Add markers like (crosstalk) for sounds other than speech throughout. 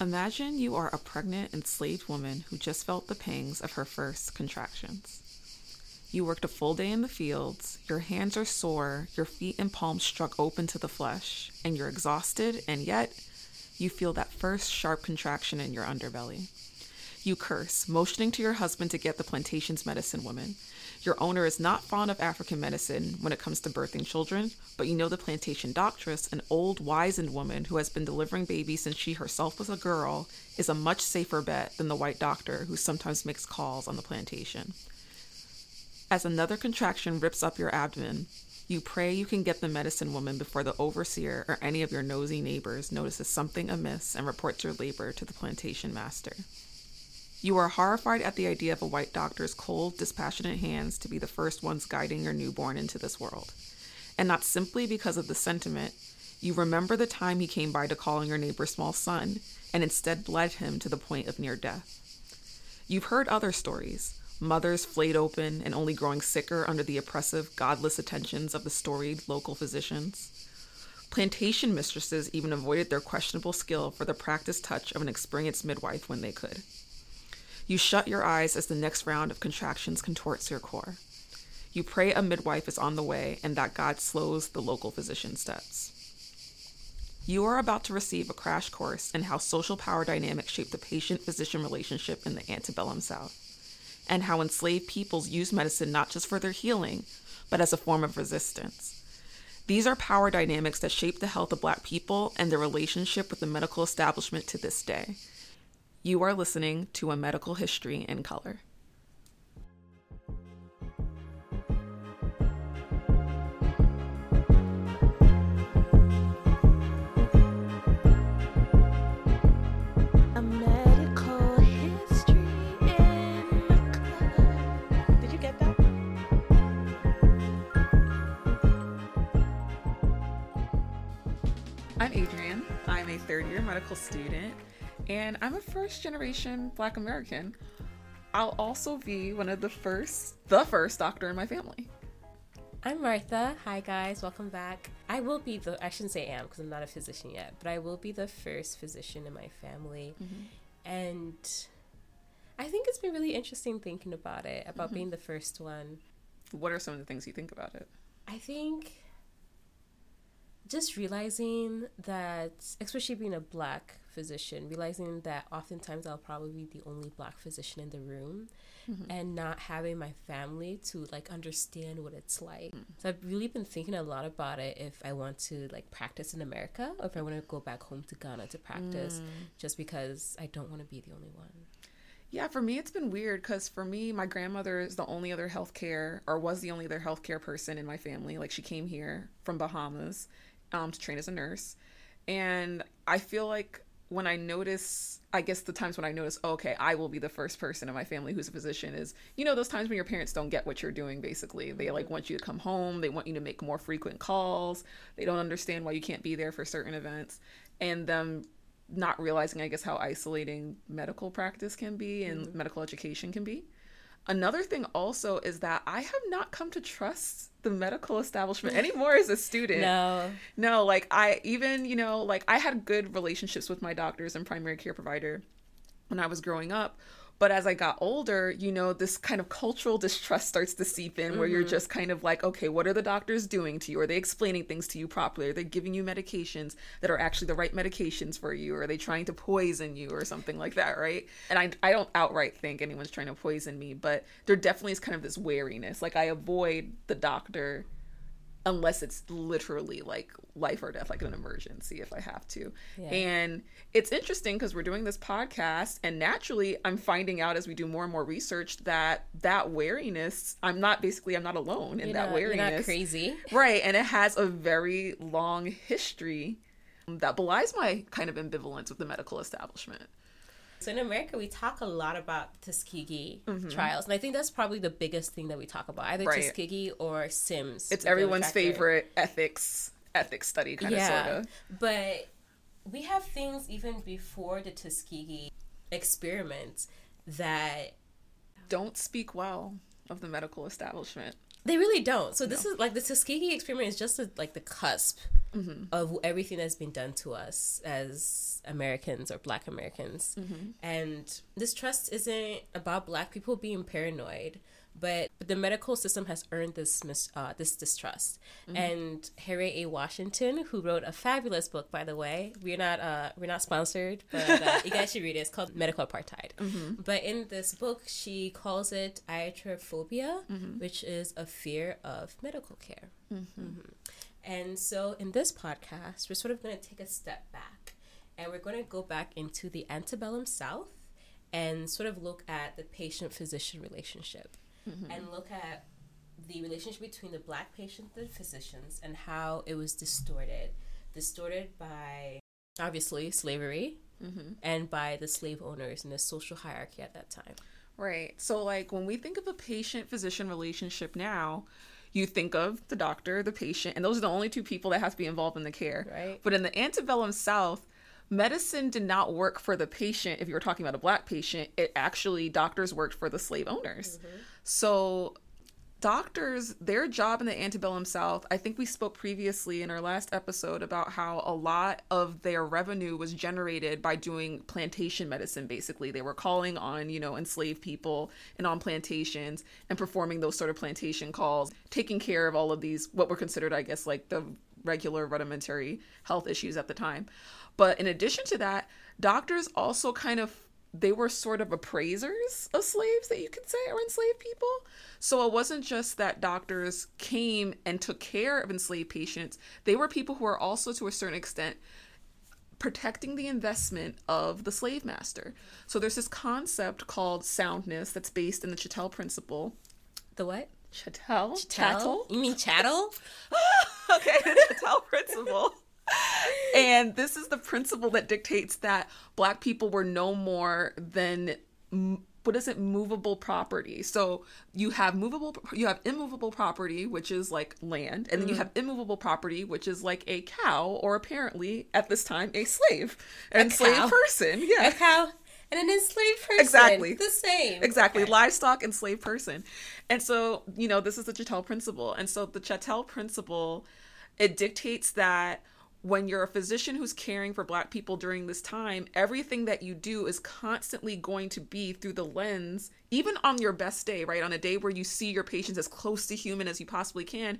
Imagine you are a pregnant, enslaved woman who just felt the pangs of her first contractions. You worked a full day in the fields, your hands are sore, your feet and palms struck open to the flesh, and you're exhausted, and yet you feel that first sharp contraction in your underbelly. You curse, motioning to your husband to get the plantation's medicine woman. Your owner is not fond of African medicine when it comes to birthing children, but you know the plantation doctress, an old, wizened woman who has been delivering babies since she herself was a girl, is a much safer bet than the white doctor who sometimes makes calls on the plantation. As another contraction rips up your abdomen, you pray you can get the medicine woman before the overseer or any of your nosy neighbors notices something amiss and reports your labor to the plantation master. You are horrified at the idea of a white doctor's cold, dispassionate hands to be the first ones guiding your newborn into this world. And not simply because of the sentiment, you remember the time he came by to call on your neighbor's small son and instead bled him to the point of near death. You've heard other stories mothers flayed open and only growing sicker under the oppressive, godless attentions of the storied local physicians. Plantation mistresses even avoided their questionable skill for the practiced touch of an experienced midwife when they could. You shut your eyes as the next round of contractions contorts your core. You pray a midwife is on the way and that God slows the local physician's steps. You are about to receive a crash course in how social power dynamics shape the patient physician relationship in the antebellum South, and how enslaved peoples use medicine not just for their healing, but as a form of resistance. These are power dynamics that shape the health of Black people and their relationship with the medical establishment to this day. You are listening to a medical history in color. A medical history in color. Did you get that? I'm Adrienne. I'm a third year medical student, and I'm a first generation Black American. I'll also be one of the first, the first doctor in my family. I'm Martha. Hi, guys. Welcome back. I will be the, I shouldn't say am because I'm not a physician yet, but I will be the first physician in my family. Mm-hmm. And I think it's been really interesting thinking about it, about mm-hmm. being the first one. What are some of the things you think about it? I think just realizing that, especially being a black physician, realizing that oftentimes I'll probably be the only black physician in the room mm-hmm. and not having my family to like understand what it's like. Mm. So I've really been thinking a lot about it if I want to like practice in America or if I want to go back home to Ghana to practice mm. just because I don't want to be the only one. Yeah, for me, it's been weird because for me, my grandmother is the only other healthcare, or was the only other healthcare person in my family. Like, she came here from Bahamas um, to train as a nurse. And I feel like when I notice, I guess the times when I notice, oh, okay, I will be the first person in my family who's a physician is, you know, those times when your parents don't get what you're doing, basically. They like want you to come home, they want you to make more frequent calls, they don't understand why you can't be there for certain events. And them not realizing, I guess, how isolating medical practice can be and mm-hmm. medical education can be. Another thing also is that I have not come to trust the medical establishment (laughs) anymore as a student. No. No, like I even, you know, like I had good relationships with my doctors and primary care provider when I was growing up. But as I got older, you know, this kind of cultural distrust starts to seep in where you're mm-hmm. just kind of like, okay, what are the doctors doing to you? Are they explaining things to you properly? Are they giving you medications that are actually the right medications for you? Are they trying to poison you or something like that, right? And I, I don't outright think anyone's trying to poison me, but there definitely is kind of this wariness. Like I avoid the doctor unless it's literally like life or death, like an emergency if I have to. Yeah. And it's interesting because we're doing this podcast, and naturally, I'm finding out as we do more and more research that that wariness, I'm not basically, I'm not alone in You're that not, you're wariness. not crazy. (laughs) Right. And it has a very long history that belies my kind of ambivalence with the medical establishment. So in America, we talk a lot about Tuskegee trials, and I think that's probably the biggest thing that we talk about, either Mm-hmm. Right. Tuskegee or Sims. It's everyone's favorite ethics ethics study kind of sort of. but we have things even before the Tuskegee experiment that Don't speak well of the medical establishment. They really don't. So this is like the Tuskegee experiment is just a, like the cusp mm-hmm. of everything that's been done to us as Americans or Black Americans. Mm-hmm. And this trust isn't about Black people being paranoid, but, but the medical system has earned this mis- uh, this distrust. And Harriet A. Washington, who wrote a fabulous book, by the way, we're not uh, we're not sponsored, but uh, you guys should read it. It's called Medical Apartheid. But in this book, she calls it iatrophobia, which is a fear of medical care. Mhm. And so in this podcast, we're sort of going to take a step back and we're going to go back into the antebellum South and sort of look at the patient physician relationship Mm-hmm. and look at the relationship between the black patient and physicians and how it was distorted. Distorted by obviously slavery mm-hmm. and by the slave owners and the social hierarchy at that time. Right. So, like, when we think of a patient physician relationship now, you think of the doctor, the patient, and those are the only two people that have to be involved in the care. Right. But in the antebellum South, medicine did not work for the patient if you were talking about a black patient. It actually, doctors worked for the slave owners. Mm-hmm. So, doctors their job in the antebellum south i think we spoke previously in our last episode about how a lot of their revenue was generated by doing plantation medicine basically they were calling on you know enslaved people and on plantations and performing those sort of plantation calls taking care of all of these what were considered i guess like the regular rudimentary health issues at the time but in addition to that doctors also kind of they were sort of appraisers of slaves that you could say or enslaved people. So it wasn't just that doctors came and took care of enslaved patients, they were people who were also to a certain extent protecting the investment of the slave master. So there's this concept called soundness that's based in the Chattel principle. The what? Chattel? Chattel? You mean chattel? (laughs) okay, the Chattel principle. And this is the principle that dictates that black people were no more than what is it movable property so you have movable you have immovable property which is like land and then you mm-hmm. have immovable property which is like a cow or apparently at this time a slave an enslaved person yeah A cow and an enslaved person. Exactly. The same. Exactly, Okay. livestock enslaved person. And so, you know, this is the Chattel principle. And so the Chattel principle, it dictates that when you're a physician who's caring for black people during this time, everything that you do is constantly going to be through the lens, even on your best day, right? On a day where you see your patients as close to human as you possibly can,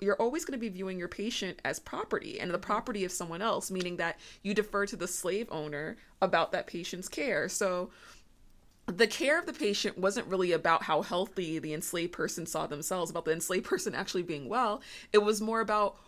you're always going to be viewing your patient as property and the property of someone else, meaning that you defer to the slave owner about that patient's care. So the care of the patient wasn't really about how healthy the enslaved person saw themselves, about the enslaved (laughs) person actually being well. It was more about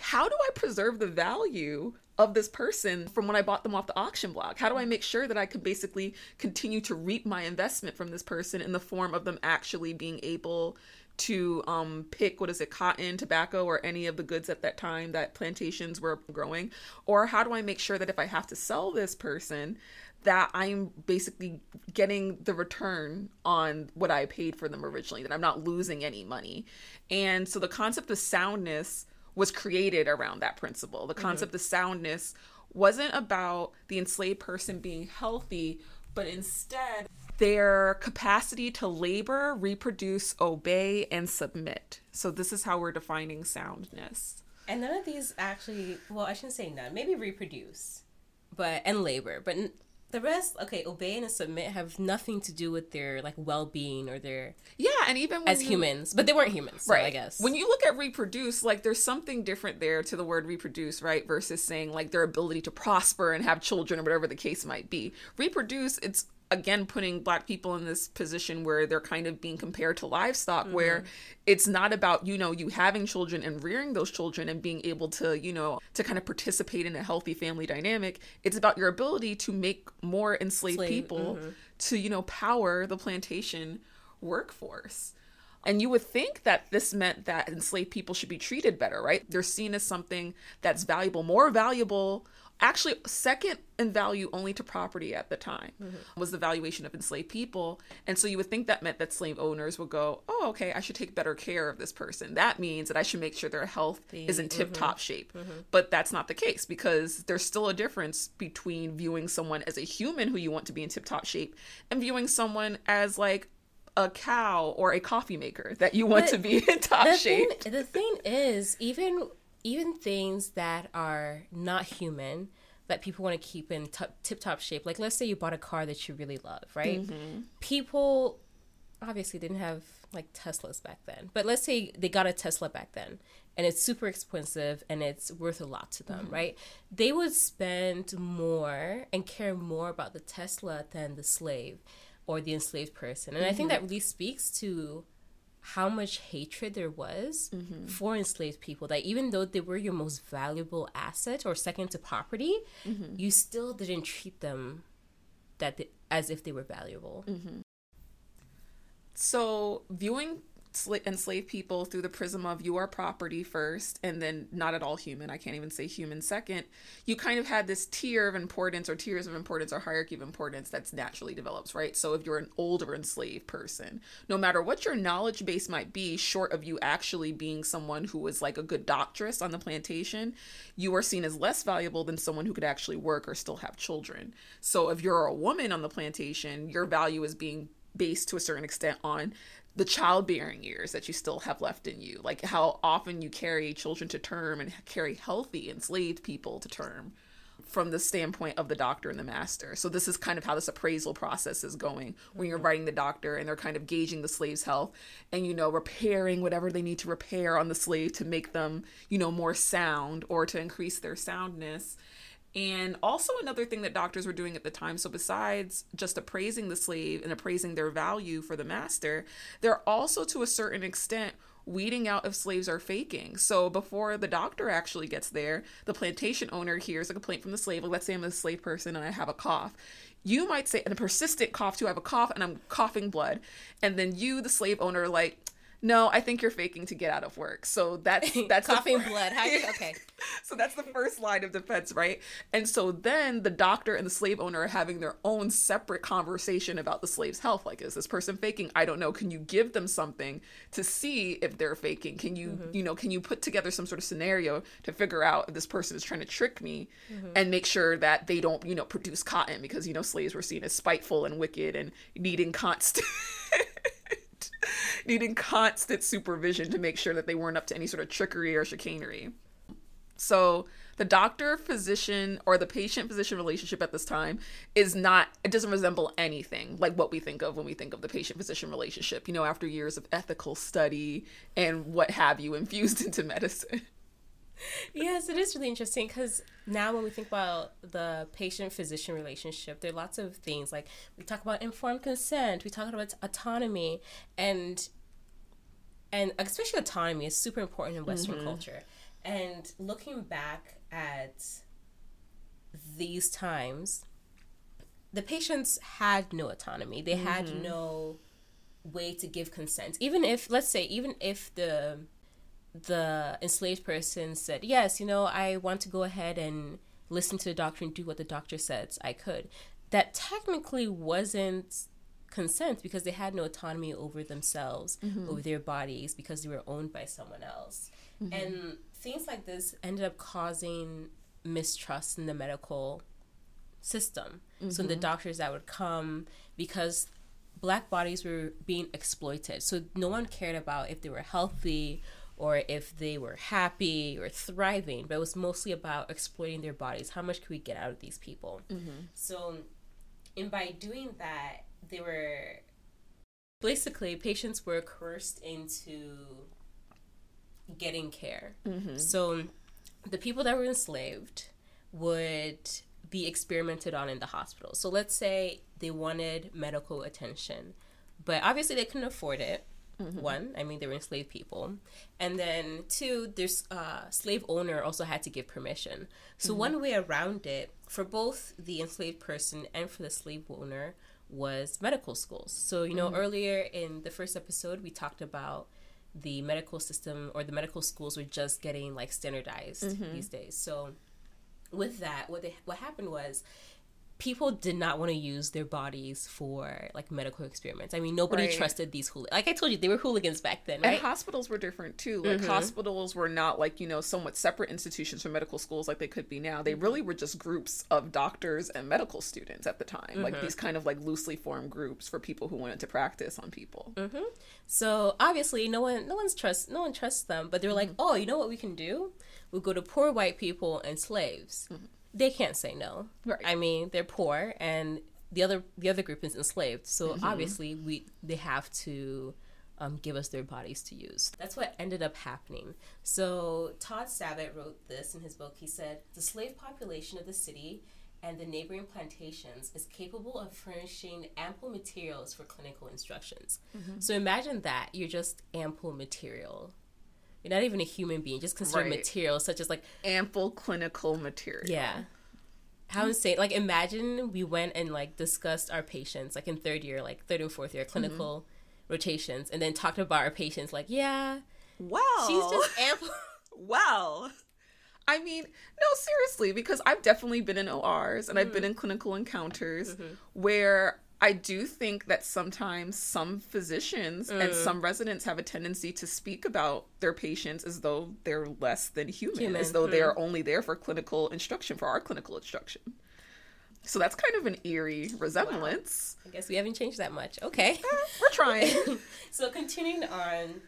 how do I preserve the value of this person from when I bought them off the auction block? How do I make sure that I could basically continue to reap my investment from this person in the form of them actually being able to um, pick what is it, cotton, tobacco, or any of the goods at that time that plantations were growing? Or how do I make sure that if I have to sell this person, that I'm basically getting the return on what I paid for them originally, that I'm not losing any money. And so the concept of soundness was created around that principle. The concept mm-hmm. of soundness wasn't about the enslaved person being healthy, but instead their capacity to labor, reproduce, obey, and submit. So this is how we're defining soundness. And none of these actually, well, I shouldn't say none, maybe reproduce, but, and labor. But the rest, okay, obey and submit have nothing to do with their, like, well being or their, Yeah, and even when as you- humans. But they weren't humans, so I guess. When you look at reproduce, like there's something different there to the word reproduce, right? Versus saying like their ability to prosper and have children or whatever the case might be. Reproduce, it's again putting black people in this position where they're kind of being compared to livestock mm-hmm. where it's not about you know you having children and rearing those children and being able to you know to kind of participate in a healthy family dynamic. It's about your ability to make more enslaved Slave, people mm-hmm. to you know power the plantation workforce. And you would think that this meant that enslaved people should be treated better, right? They're seen as something that's valuable, more valuable, actually second in value only to property at the time was the valuation of enslaved people. And so you would think that meant that slave owners would go, oh, okay, I should take better care of this person. That means that I should make sure their health is in tip mm-hmm, top shape. Mm-hmm. But that's not the case because there's still a difference between viewing someone as a human who you want to be in tip top shape and viewing someone as like a cow or a coffee maker that you want But to be (laughs) in top the shape. the thing is, even even things that are not human that people want to keep in t- tip top shape. Like let's say you bought a car that you really love, right? Mm-hmm. People obviously didn't have like Teslas back then, but let's say they got a Tesla back then and it's super expensive and it's worth a lot to them, right? They would spend more and care more about the Tesla than the slave or the enslaved person. And I think that really speaks to how much hatred there was mm-hmm. for enslaved people that even though they were your most valuable asset or second to property mm-hmm. you still didn't treat them that they, as if they were valuable. Mm-hmm. So, viewing sla- enslaved people through the prism of you are property first, and then not at all human, I can't even say human second, you kind of had this tier of importance or tiers of importance or hierarchy of importance that's naturally develops, right? So, if you're an older enslaved person, no matter what your knowledge base might be, short of you actually being someone who was like a good doctress on the plantation, you are seen as less valuable than someone who could actually work or still have children. So, if you're a woman on the plantation, your value is being based to a certain extent on the childbearing years that you still have left in you, like how often you carry children to term and carry healthy enslaved people to term from the standpoint of the doctor and the master. So this is kind of how this appraisal process is going when you're mm-hmm. writing the doctor and they're kind of gauging the slave's health and you know repairing whatever they need to repair on the slave to make them, you know, more sound or to increase their soundness. And also, another thing that doctors were doing at the time so, besides just appraising the slave and appraising their value for the master, they're also to a certain extent weeding out if slaves are faking. So, before the doctor actually gets there, the plantation owner hears a complaint from the slave. Like, let's say I'm a slave person and I have a cough. You might say, and a persistent cough too, I have a cough and I'm coughing blood. And then you, the slave owner, like, no, I think you're faking to get out of work. So that's (laughs) that's the coughing blood how you, (laughs) okay so that's the first line of defense, right? And so then the doctor and the slave owner are having their own separate conversation about the slave's health. Like, is this person faking? I don't know. Can you give them something to see if they're faking? Can you, mm-hmm. you know, can you put together some sort of scenario to figure out if this person is trying to trick me mm-hmm. and make sure that they don't, you know, produce cotton because, you know, slaves were seen as spiteful and wicked and needing constant. (laughs) needing constant supervision to make sure that they weren't up to any sort of trickery or chicanery. So the doctor physician or the patient physician relationship at this time is not it doesn't resemble anything like what we think of when we think of the patient physician relationship, you know, after years of ethical study and what have you infused (laughs) into medicine. Yes, it is really interesting because now when we think about the patient physician relationship, there are lots of things like we talk about informed consent, we talk about autonomy, and and especially autonomy is super important in Western mm-hmm. culture. And looking back at these times, the patients had no autonomy. They had mm-hmm. no way to give consent. Even if, let's say, even if the the enslaved person said, Yes, you know, I want to go ahead and listen to the doctor and do what the doctor says I could. That technically wasn't consent because they had no autonomy over themselves, mm-hmm. over their bodies, because they were owned by someone else. Mm-hmm. And things like this ended up causing mistrust in the medical system. So the mm-hmm. doctors that would come because black bodies were being exploited. So no one cared about if they were healthy or if they were happy or thriving, but it was mostly about exploiting their bodies. How much could we get out of these people? Mm-hmm. So, and by doing that, they were basically patients were coerced into getting care. Mm-hmm. So, the people that were enslaved would be experimented on in the hospital. So, let's say they wanted medical attention, but obviously they couldn't afford it. Mm-hmm. One, I mean, they were enslaved people, and then two, there's uh, slave owner also had to give permission. So mm-hmm. one way around it for both the enslaved person and for the slave owner was medical schools. So you know, mm-hmm. earlier in the first episode, we talked about the medical system or the medical schools were just getting like standardized these days. So with that, what they, what happened was people did not want to use their bodies for like medical experiments. I mean, nobody Right. trusted these hooligans. Like I told you, they were hooligans back then, And hospitals were different too. Like mm-hmm. hospitals were not like, you know, somewhat separate institutions from medical schools like they could be now. They mm-hmm. really were just groups of doctors and medical students at the time. Like mm-hmm. these kind of like loosely formed groups for people who wanted to practice on people. So obviously, no one, no one's trust, no one trusts them. But they're like, oh, you know what we can do? We'll go to poor white people and slaves. They can't say no. Right. I mean, they're poor, and the other, the other group is enslaved. So obviously, we they have to. Um, give us their bodies to use. That's what ended up happening. So Todd Savitt wrote this in his book. He said the slave population of the city and the neighboring plantations is capable of furnishing ample materials for clinical instructions. So imagine that you're just ample material. You're not even a human being, just consider Right. material such as like Ample clinical material. yeah. How insane! Like, imagine we went and like discussed our patients, like in third year, like third and fourth year clinical mm-hmm. rotations, and then talked about our patients, like, yeah, Well, she's just (laughs) ample. well. I mean, no, seriously, because I've definitely been in ORs and I've been mm. in clinical encounters mm-hmm. where I do think that sometimes some physicians and mm. some residents have a tendency to speak about their patients as though they're less than human, Human, as though they mm. are only there for clinical instruction, for our clinical instruction. So that's kind of an eerie resemblance. I guess we haven't changed that much. Okay. Uh, we're trying. (laughs) so continuing on,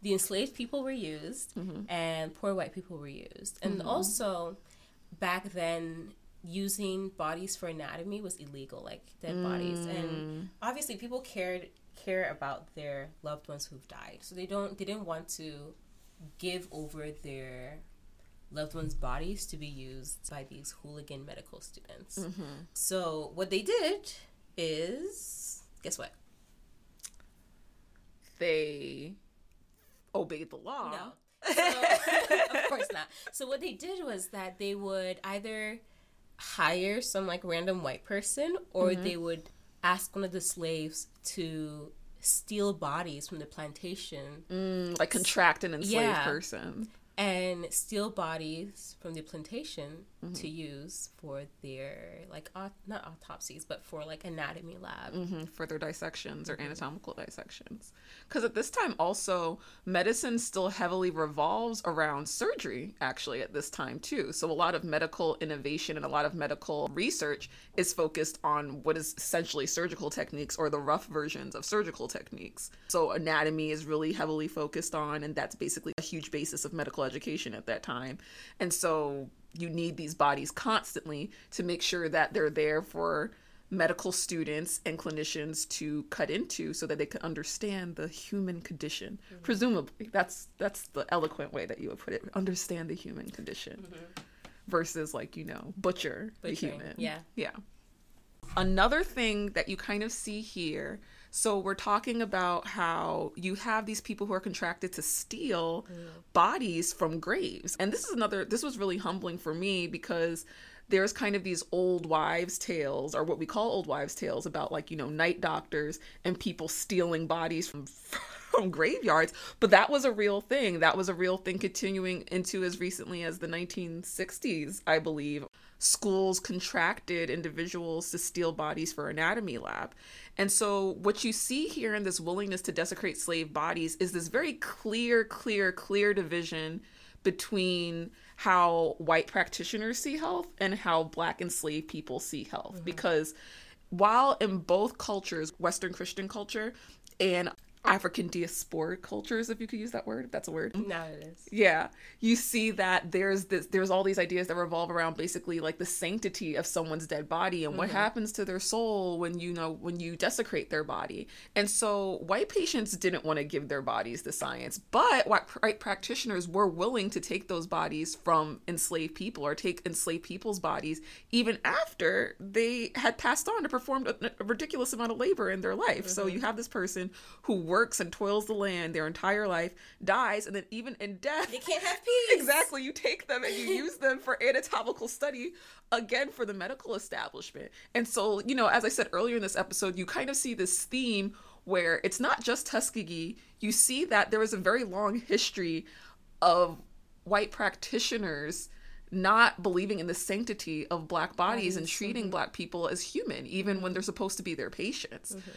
the enslaved people were used, mm-hmm. and poor white people were used, and mm-hmm. also back then using bodies for anatomy was illegal, like dead bodies, and mm. obviously people cared care about their loved ones who've died, so they don't they didn't want to give over their loved ones' bodies to be used by these hooligan medical students. Mm-hmm. So what they did is guess what? they obeyed the law. No. (laughs) So, (laughs) of course not. So what they did was that they would either hire some like random white person or they would ask one of the slaves to steal bodies from the plantation Mm, like contract an enslaved Yeah. person. and steal bodies from the plantation to use for their like aut- not autopsies but for like anatomy lab hmm for their dissections or anatomical dissections. Because at this time, also, medicine still heavily revolves around surgery, actually, at this time, too. So, a lot of medical innovation and a lot of medical research is focused on what is essentially surgical techniques or the rough versions of surgical techniques. So, anatomy is really heavily focused on, and that's basically a huge basis of medical education at that time. And so, you need these bodies constantly to make sure that they're there for medical students and clinicians to cut into so that they can understand the human condition. Mm-hmm. Presumably that's that's the eloquent way that you would put it understand the human condition mm-hmm. versus like you know butcher the human. yeah. yeah. Another thing that you kind of see here so we're talking about how you have these people who are contracted to steal mm. bodies from graves. And this is another this was really humbling for me because there's kind of these old wives tales or what we call old wives tales about like you know night doctors and people stealing bodies from (laughs) from graveyards. But that was a real thing. That was a real thing continuing into as recently as the 1960s i believe schools contracted individuals to steal bodies for anatomy lab. And so what you see here in this willingness to desecrate slave bodies is this very clear clear clear division between how white practitioners see health and how black enslaved people see health. Mm-hmm. Because while in both cultures western christian culture and african diasporic cultures if you could use that word if that's a word. Now it is. Yeah. You see that there's this there's all these ideas that revolve around basically like the sanctity of someone's dead body and what mm-hmm. happens to their soul when you know when you desecrate their body. And so white patients didn't want to give their bodies to science but white practitioners were willing to take those bodies from enslaved people or take enslaved people's bodies even after they had passed on to perform a, a ridiculous amount of labor in their life. So you mm-hmm. have this person who works and toils the land their entire life dies and then even in death they can't have peace (laughs) Exactly. You take them and you use them for anatomical study, again, for the medical establishment. And so, you know, as I said earlier in this episode, you kind of see this theme where it's not just Tuskegee. You see that there is a very long history of white practitioners not believing in the sanctity of black bodies and treating mm-hmm. black people as human, even when they're supposed to be their patients. Mm-hmm.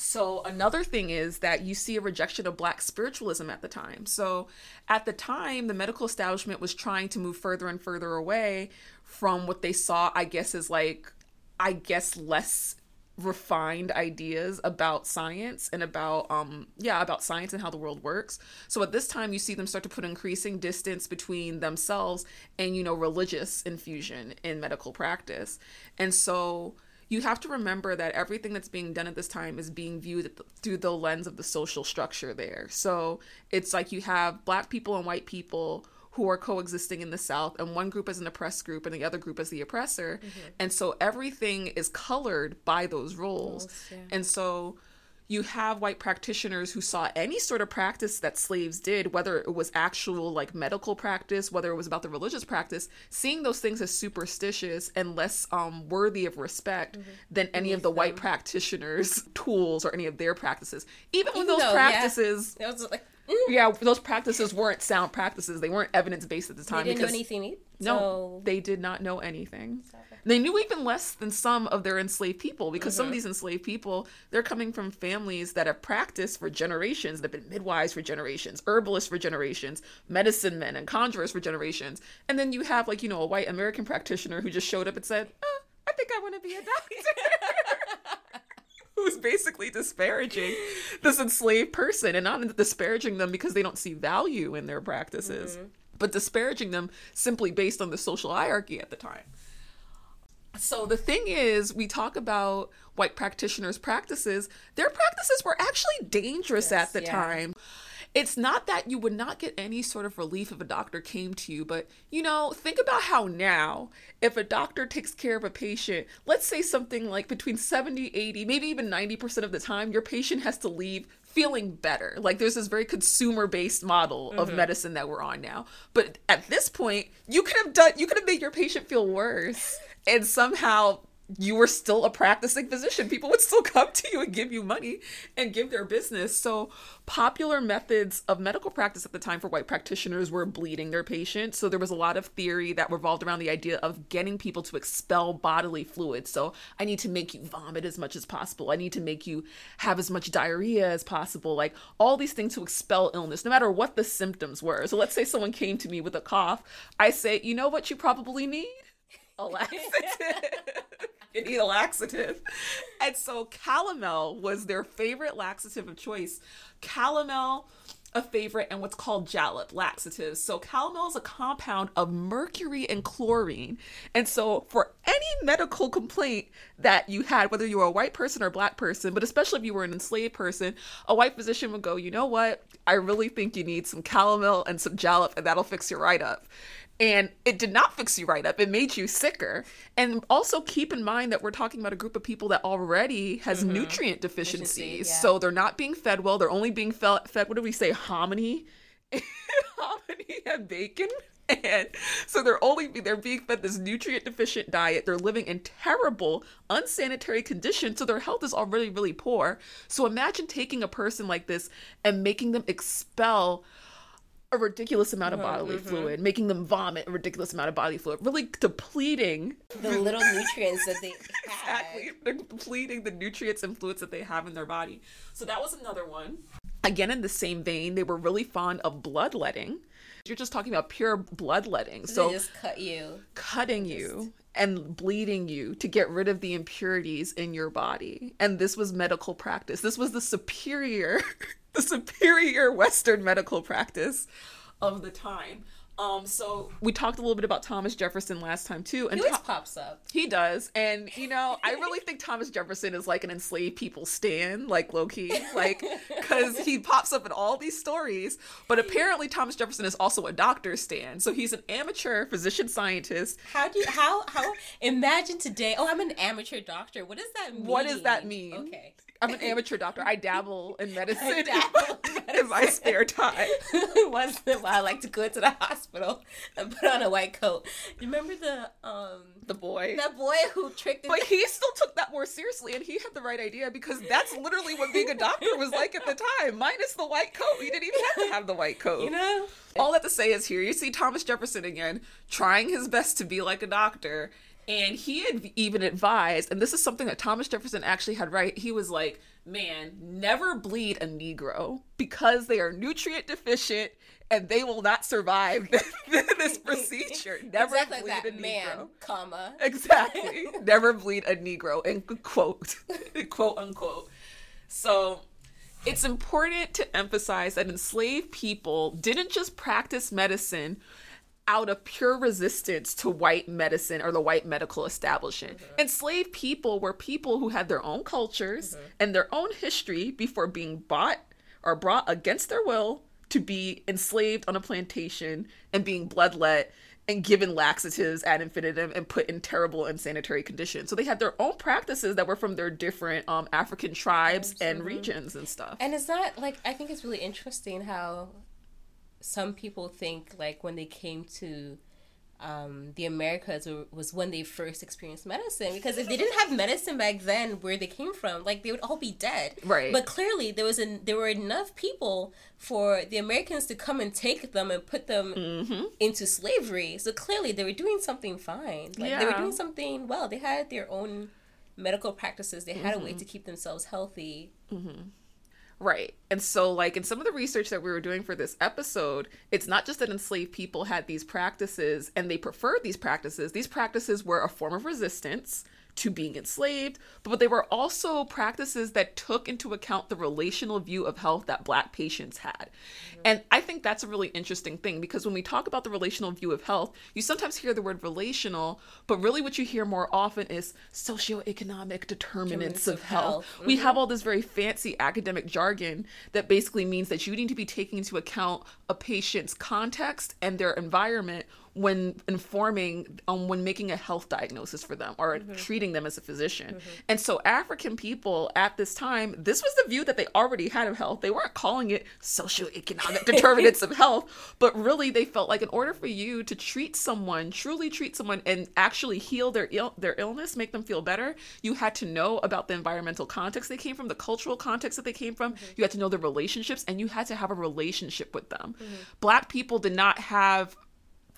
So another thing is that you see a rejection of black spiritualism at the time. So at the time, the medical establishment was trying to move further and further away from what they saw, I guess, as like, I guess, less refined ideas about science and about um yeah about science and how the world works so at this time you see them start to put increasing distance between themselves and you know religious infusion in medical practice and so you have to remember that everything that's being done at this time is being viewed through the lens of the social structure there. So it's like you have black people and white people who are coexisting in the South, and one group is an oppressed group and the other group is the oppressor. Mm-hmm. And so everything is colored by those roles. Roles, yeah. And so you have white practitioners who saw any sort of practice that slaves did, whether it was actual like medical practice, whether it was about the religious practice, seeing those things as superstitious and less um, worthy of respect Mm-hmm. than any of the white practitioners' (laughs) tools or any of their practices. Even when Even those though, yeah. practices, It was like yeah. those practices weren't sound practices. They weren't evidence based at the time. they didn't know anything. no, So they did not know anything. They knew even less than some of their enslaved people because some of these enslaved people, they're coming from families that have practiced for generations, that have been midwives for generations, herbalists for generations, medicine men and conjurers for generations. And then you have, like, you know, a white American practitioner who just showed up and said, "Uh, I think I want to be a doctor. (laughs) (laughs) Who's basically disparaging this enslaved person and not disparaging them because they don't see value in their practices, mm-hmm. but disparaging them simply based on the social hierarchy at the time. So the thing is, we talk about white practitioners' practices. Their practices were actually dangerous Yes, at the yeah. time. It's not that you would not get any sort of relief if a doctor came to you, but you know, think about how now, if a doctor takes care of a patient, let's say something like between 70, 80, maybe even 90% of the time, your patient has to leave feeling better. Like there's this very consumer based model of mm-hmm. medicine that we're on now. But at this point, you could have done you could have made your patient feel worse and somehow you were still a practicing physician. People would still come to you and give you money and give their business. So, popular methods of medical practice at the time for white practitioners were bleeding their patients. So, there was a lot of theory that revolved around the idea of getting people to expel bodily fluids. So, I need to make you vomit as much as possible. I need to make you have as much diarrhea as possible. Like all these things to expel illness, no matter what the symptoms were. So, let's say someone came to me with a cough. I say, you know what you probably need? (laughs) a laxative. you need a laxative. And so calomel was their favorite laxative of choice. Calomel, a favorite, and what's called jalap laxatives. So calomel is a compound of mercury and chlorine. And so for any medical complaint that you had, whether you were a white person or a black person, but especially if you were an enslaved person, a white physician would go, you know what? I really think you need some calomel and some jalap, and that'll fix your right up and it did not fix you right up. It made you sicker. And also keep in mind that we're talking about a group of people that already has mm-hmm. nutrient deficiencies. Yeah. so they're not being fed well. They're only being fed, fed what do we say hominy? (laughs) Hominy and bacon. And so they're only they're being fed this nutrient deficient diet. They're living in terrible unsanitary conditions. So their health is already really poor. So imagine taking a person like this and making them expel a ridiculous amount of uh-huh, bodily uh-huh. fluid, making them vomit a ridiculous amount of bodily fluid, really depleting the little nutrients that they (laughs) had. exactly they're depleting the nutrients and fluids that they have in their body. So that was another one. Again, in the same vein, they were really fond of bloodletting. You're just talking about pure bloodletting. So So they just cut you. cutting you and bleeding you to get rid of the impurities in your body. And this was medical practice. This was the superior, (laughs) (laughs) the superior Western medical practice of the time. Um, so we talked a little bit about Thomas Jefferson last time too, and He always Tho- pops up. he does, and you know, I really think Thomas Jefferson is like an enslaved people stand, like low key, like (laughs) because he pops up in all these stories. But apparently, Thomas Jefferson is also a doctor stand, so he's an amateur physician scientist How do you how how imagine today? Oh, I'm an amateur doctor. What does that mean? What does that mean? Okay. I'm an amateur doctor. I dabble in medicine, dabble in (laughs) in my spare time. (laughs) Once in a while, I like to go to the hospital and put on a white coat. You remember the um The boy. that boy who tricked But he still took that more seriously, and he had the right idea because that's literally what being a doctor was like at the time. Minus the white coat, he didn't even have to have the white (laughs) coat. you know? All that to say is here you see Thomas Jefferson again trying his best to be like a doctor. And he had even advised, and this is something that Thomas Jefferson actually had right. He was like, man, never bleed a Negro because they are nutrient deficient and they will not survive (laughs) this (laughs) procedure. Never exactly bleed like a Negro. man, comma. (laughs) Exactly. Never bleed a Negro. And quote, quote unquote. So it's important to emphasize that enslaved people didn't just practice medicine out of pure resistance to white medicine or the white medical establishment. Mm-hmm. Enslaved people were people who had their own cultures mm-hmm. and their own history before being bought or brought against their will to be enslaved on a plantation and being bloodlet and given laxatives ad infinitum and put in terrible and sanitary conditions. So they had their own practices that were from their different um, African tribes and mm-hmm. regions and stuff. And it's not like I think it's really interesting how some people think like when they came to um, the Americas was when they first experienced medicine. Because if they didn't have medicine back then where they came from like they would all be dead. Right. but clearly there was an, there were enough people for the Americans to come and take them and put them Mm-hmm. into slavery. So clearly they were doing something fine. Like they were doing something well. They had their own medical practices. They had Mm-hmm. a way to keep themselves healthy Right. And so, like, in some of the research that we were doing for this episode, it's not just that enslaved people had these practices and they preferred these practices. These practices were a form of resistance to being enslaved, but they were also practices that took into account the relational view of health that Black patients had. Mm-hmm. And I think that's a really interesting thing because when we talk about the relational view of health, you sometimes hear the word relational, but really what you hear more often is socioeconomic determinants of of health. health. We have mm-hmm. all this very fancy academic jargon that basically means that you need to be taking into account a patient's context and their environment when informing um, when making a health diagnosis for them or mm-hmm. treating them as a physician. Mm-hmm. And so African people at this time, this was the view that they already had of health. They weren't calling it socioeconomic (laughs) determinants of health, but really they felt like in order for you to treat someone, truly treat someone and actually heal their Ill- their illness, make them feel better, you had to know about the environmental context they came from, the cultural context that they came from. Mm-hmm. You had to know their relationships and you had to have a relationship with them. Black people did not have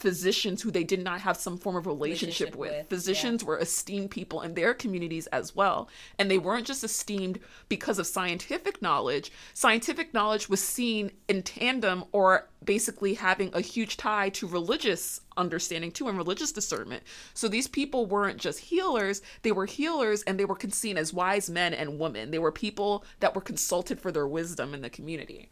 physicians who they did not have some form of relationship, Relationship with. with, Physicians were esteemed people in their communities as well. And they weren't just esteemed because of scientific knowledge. Scientific knowledge was seen in tandem or basically having a huge tie to religious understanding too and religious discernment. So these people weren't just healers, they were healers and they were seen as wise men and women. They were people that were consulted for their wisdom in the community.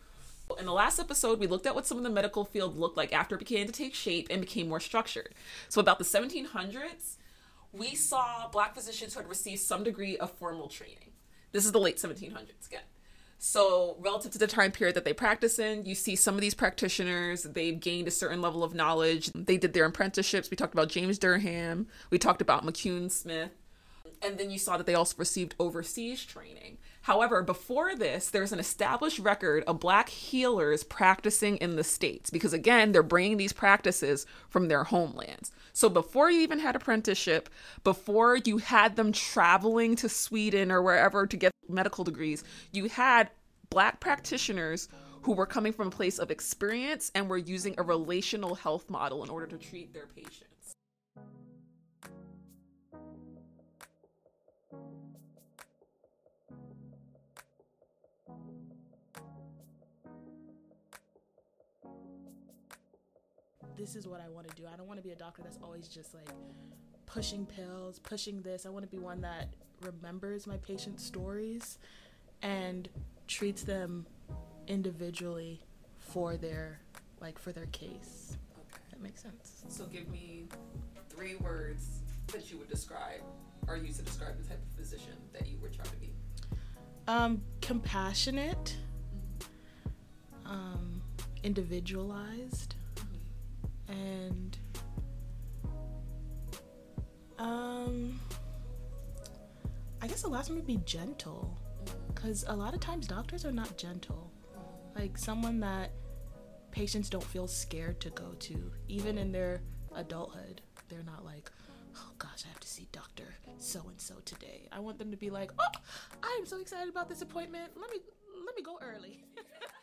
In the last episode, we looked at what some of the medical field looked like after it began to take shape and became more structured. So, about the 1700s, we saw black physicians who had received some degree of formal training. This is the late 1700s again. So, relative to the time period that they practice in, you see some of these practitioners, they've gained a certain level of knowledge. They did their apprenticeships. We talked about James Durham, we talked about McCune Smith and then you saw that they also received overseas training. However, before this, there's an established record of black healers practicing in the States because, again, they're bringing these practices from their homelands. So, before you even had apprenticeship, before you had them traveling to Sweden or wherever to get medical degrees, you had black practitioners who were coming from a place of experience and were using a relational health model in order to treat their patients. This is what I want to do. I don't want to be a doctor that's always just like pushing pills, pushing this. I want to be one that remembers my patient's stories and treats them individually for their like for their case. Okay. That makes sense. So give me three words that you would describe or use to describe the type of physician that you were trying to be. Um, compassionate, um, individualized, and um, I guess the last one would be gentle, because a lot of times doctors are not gentle. Like someone that patients don't feel scared to go to, even in their adulthood. They're not like, oh gosh, I have to see Doctor so and so today. I want them to be like, oh, I am so excited about this appointment. Let me let me go early. (laughs)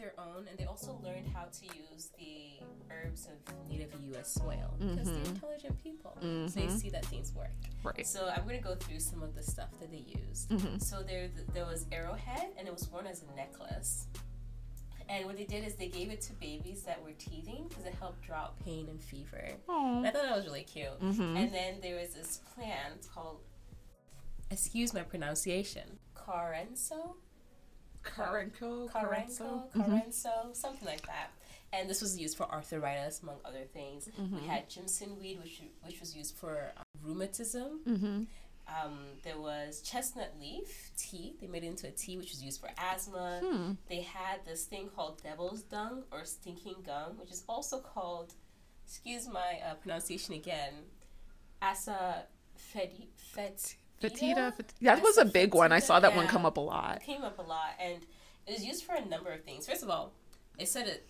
their own, and they also learned how to use the herbs of native U.S. soil because they're mm-hmm. intelligent people. So they mm-hmm. see that things work. Right. So I'm going to go through some of the stuff that they used. Mm-hmm. So there, there was arrowhead, and it was worn as a necklace. And what they did is they gave it to babies that were teething because it helped draw out pain and fever. And I thought that was really cute. And then there was this plant called, excuse my pronunciation, Carenso. Karenko, Carenco, Carenso, something like that. And this was used for arthritis, among other things. We had Jimson weed, which which was used for um, rheumatism. Um, there was chestnut leaf tea. They made it into a tea, which was used for asthma. They had this thing called devil's dung or stinking gum, which is also called, excuse my uh, pronunciation again, asa fedi, fet, Fatita. fat- That was a big one. I saw that one come up a lot. It came up a lot, and it was used for a number of things. First of all, it said it.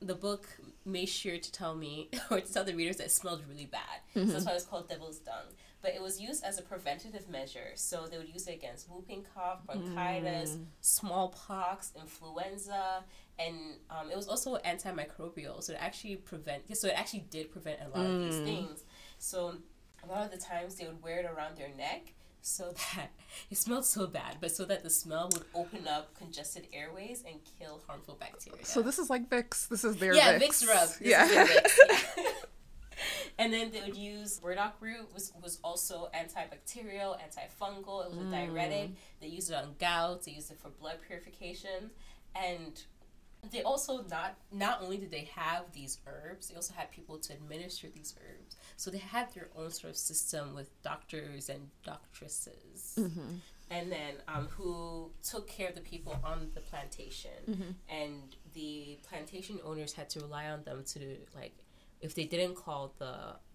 The book made sure to tell me (laughs) or to tell the readers that it smelled really bad. So mm-hmm. that's why it was called devil's dung. But it was used as a preventative measure. So they would use it against whooping cough, bronchitis, mm. smallpox, influenza, and um, it was also antimicrobial. So it actually prevent. So it actually did prevent a lot of these mm. things. So a lot of the times they would wear it around their neck so that (laughs) it smelled so bad, but so that the smell would open up congested airways and kill harmful bacteria. So this is like Vicks. This is their yeah, Vicks. Vicks rub. This yeah. Vicks, yeah. (laughs) (laughs) and then they would use burdock root was was also antibacterial, antifungal. It was a mm. diuretic. They used it on gout. They used it for blood purification, and they also not not only did they have these herbs, they also had people to administer these herbs. So they had their own sort of system with doctors and doctresses, and then um, who took care of the people on the plantation. And the plantation owners had to rely on them to like, if they didn't call the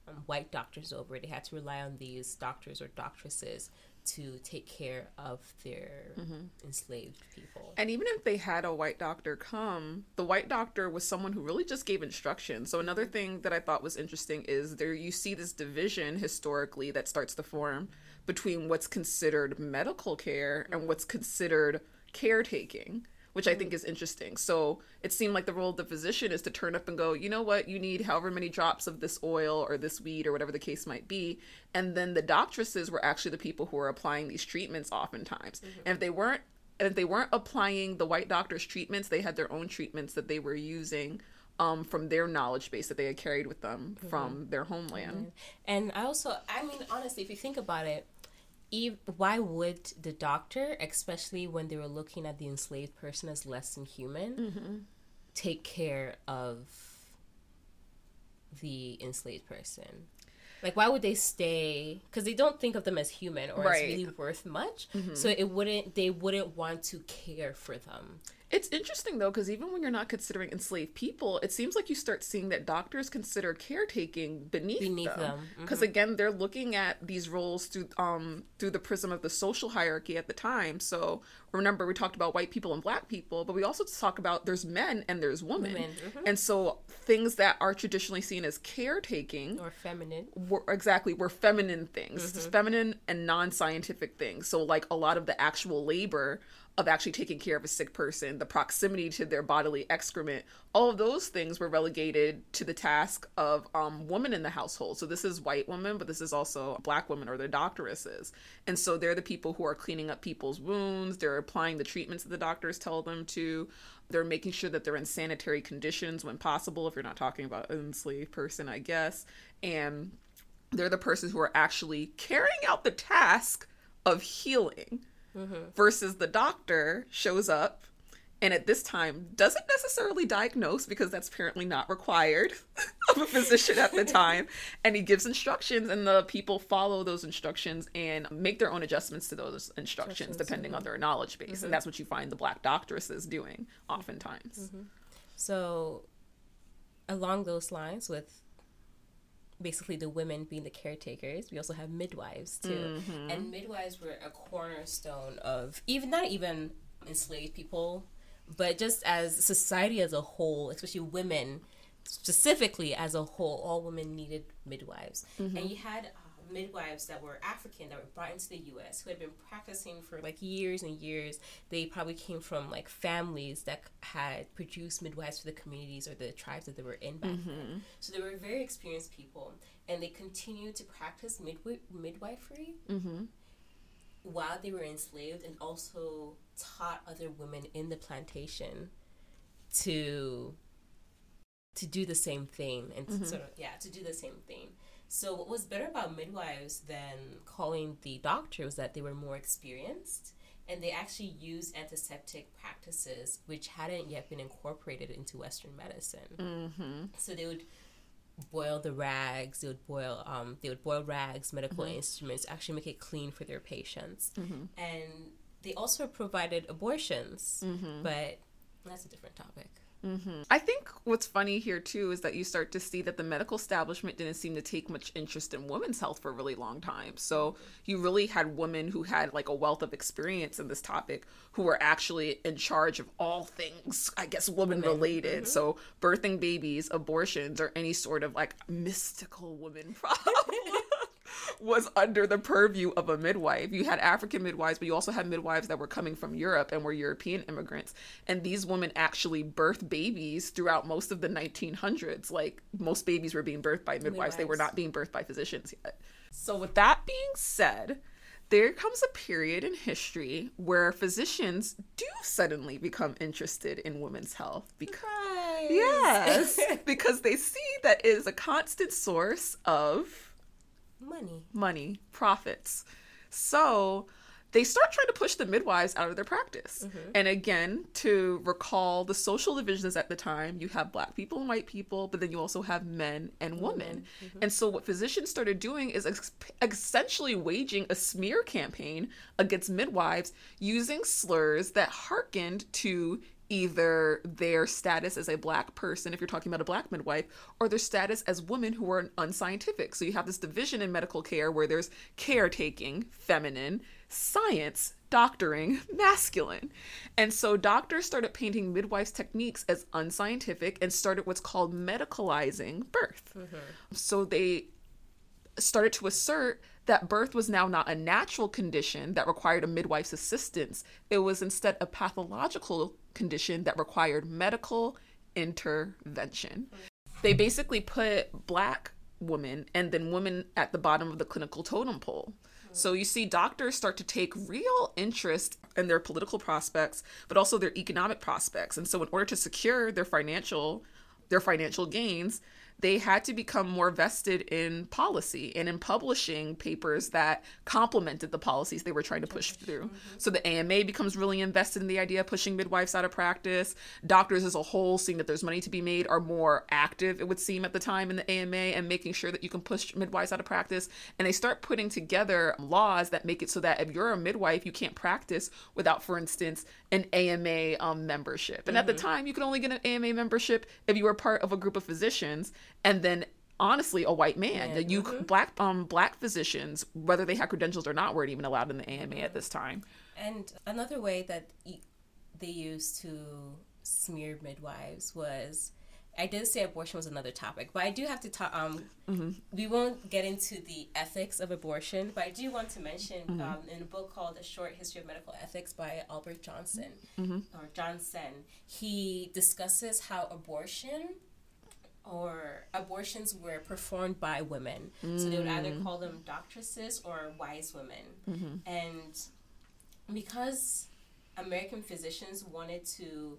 um, white doctors over, they had to rely on these doctors or doctresses to take care of their mm-hmm. enslaved people. And even if they had a white doctor come, the white doctor was someone who really just gave instructions. So another mm-hmm. thing that I thought was interesting is there you see this division historically that starts to form between what's considered medical care and mm-hmm. what's considered caretaking, which I mm. think is interesting. So it seemed like the role of the physician is to turn up and go, you know what, you need however many drops of this oil or this weed or whatever the case might be. And then the doctresses were actually the people who were applying these treatments oftentimes. Mm-hmm. And if they weren't and if they weren't applying the white doctor's treatments, they had their own treatments that they were using um, from their knowledge base that they had carried with them mm-hmm. from their homeland. Mm-hmm. And I also, I mean, honestly, if you think about it, ev- why would the doctor, especially when they were looking at the enslaved person as less than human, mm-hmm. take care of the enslaved person? Like, why would they stay? Because they don't think of them as human or Right. as really worth much. Mm-hmm. So it wouldn't. They wouldn't want to care for them. It's interesting though, because even when you're not considering enslaved people, it seems like you start seeing that doctors consider caretaking beneath, Beneath them. Because again, they're looking at these roles through um through the prism of the social hierarchy at the time. So remember, we talked about white people and black people, but we also talk about there's men and there's women, Women, and so things that are traditionally seen as caretaking Or feminine. were exactly were feminine things Mm-hmm. feminine and non-scientific things so like a lot of the actual labor of actually taking care of a sick person the proximity to their bodily excrement all of those things were relegated to the task of um, women in the household. So this is white women but this is also black women or their doctoresses. And so they're the people who are cleaning up people's wounds. They're applying the treatments that the doctors tell them to. They're making sure that they're in sanitary conditions when possible if you're not talking about an enslaved person i guess. And they're the persons who are actually carrying out the task of healing Mm-hmm. versus the doctor shows up and at this time doesn't necessarily diagnose because that's apparently not required (laughs) of a physician at the time. (laughs) And he gives instructions, and the people follow those instructions and make their own adjustments to those instructions depending mm-hmm. on their knowledge base. And mm-hmm. that's what you find the black doctoresses doing oftentimes. So, along those lines, with basically the women being the caretakers, we also have midwives too. Mm-hmm. And midwives were a cornerstone of even not even enslaved people, but just as society as a whole, especially women specifically as a whole, all women needed midwives. And mm-hmm. you had midwives that were African that were brought into the US who had been practicing for like years and years. They probably came from like families that had produced midwives for the communities or the tribes that they were in back then. Mm-hmm. So they were very experienced people and they continued to practice midwi- midwifery mm-hmm. while they were enslaved and also taught other women in the plantation to to do the same thing and to sort of yeah to do the same thing so what was better about midwives than calling the doctor was that they were more experienced and they actually used antiseptic practices which hadn't yet been incorporated into western medicine. Mm-hmm. So they would boil the rags they would boil um, they would boil rags medical mm-hmm. instruments actually make it clean for their patients. Mm-hmm. And they also provided abortions but that's a different topic Mm-hmm. I think what's funny here too is that you start to see that the medical establishment didn't seem to take much interest in women's health for a really long time. So you really had women who had like a wealth of experience in this topic who were actually in charge of all things, I guess, woman related. Mm-hmm. So birthing babies, abortions, or any sort of like mystical woman (laughs) problem. Was under the purview of a midwife. You had African midwives, but you also had midwives that were coming from Europe and were European immigrants. And these women actually birthed babies throughout most of the 1900s. Like most babies were being birthed by midwives, they were not being birthed by physicians yet. So, with that being said, there comes a period in history where physicians do suddenly become interested in women's health because yes, (laughs) because they see that it is a constant source of money money, profits. So they start trying to push the midwives out of their practice. Mm-hmm. And again, to recall the social divisions at the time, you have black people and white people, but then you also have men and mm-hmm. women. Mm-hmm. And so what physicians started doing is ex- essentially waging a smear campaign against midwives using slurs that hearkened to either their status as a black person, if you're talking about a black midwife, or their status as women who are unscientific. So you have this division in medical care where there's caretaking, feminine, science, doctoring, (laughs) masculine. And so doctors started painting midwives' techniques as unscientific and started what's called medicalizing birth. Mm-hmm. So they started to assert that birth was now not a natural condition that required a midwife's assistance. It was instead a pathological condition that required medical intervention. They basically put black women and then women at the bottom of the clinical totem pole. So you see doctors start to take real interest in their political prospects, but also their economic prospects. And so in order to secure their financial their financial gains, they had to become more vested in policy and in publishing papers that complemented the policies they were trying to push through. So the AMA becomes really invested in the idea of pushing midwives out of practice. Doctors as a whole, seeing that there's money to be made, are more active, it would seem, at the time in the AMA and making sure that you can push midwives out of practice. And they start putting together laws that make it so that if you're a midwife, you can't practice without, for instance, an AMA um, membership. And at the time, you could only get an AMA membership if you were part of a group of physicians and then honestly a white man. that you black um black physicians, whether they had credentials or not, weren't even allowed in the AMA at this time. And another way that they used to smear midwives was I did say abortion was another topic, but I do have to talk. Um, We won't get into the ethics of abortion, but I do want to mention um, in a book called A Short History of Medical Ethics by Albert Jonsen or Johnson, he discusses how abortion or abortions were performed by women. So they would either mm. call them doctresses or wise women. Mm-hmm. And because American physicians wanted to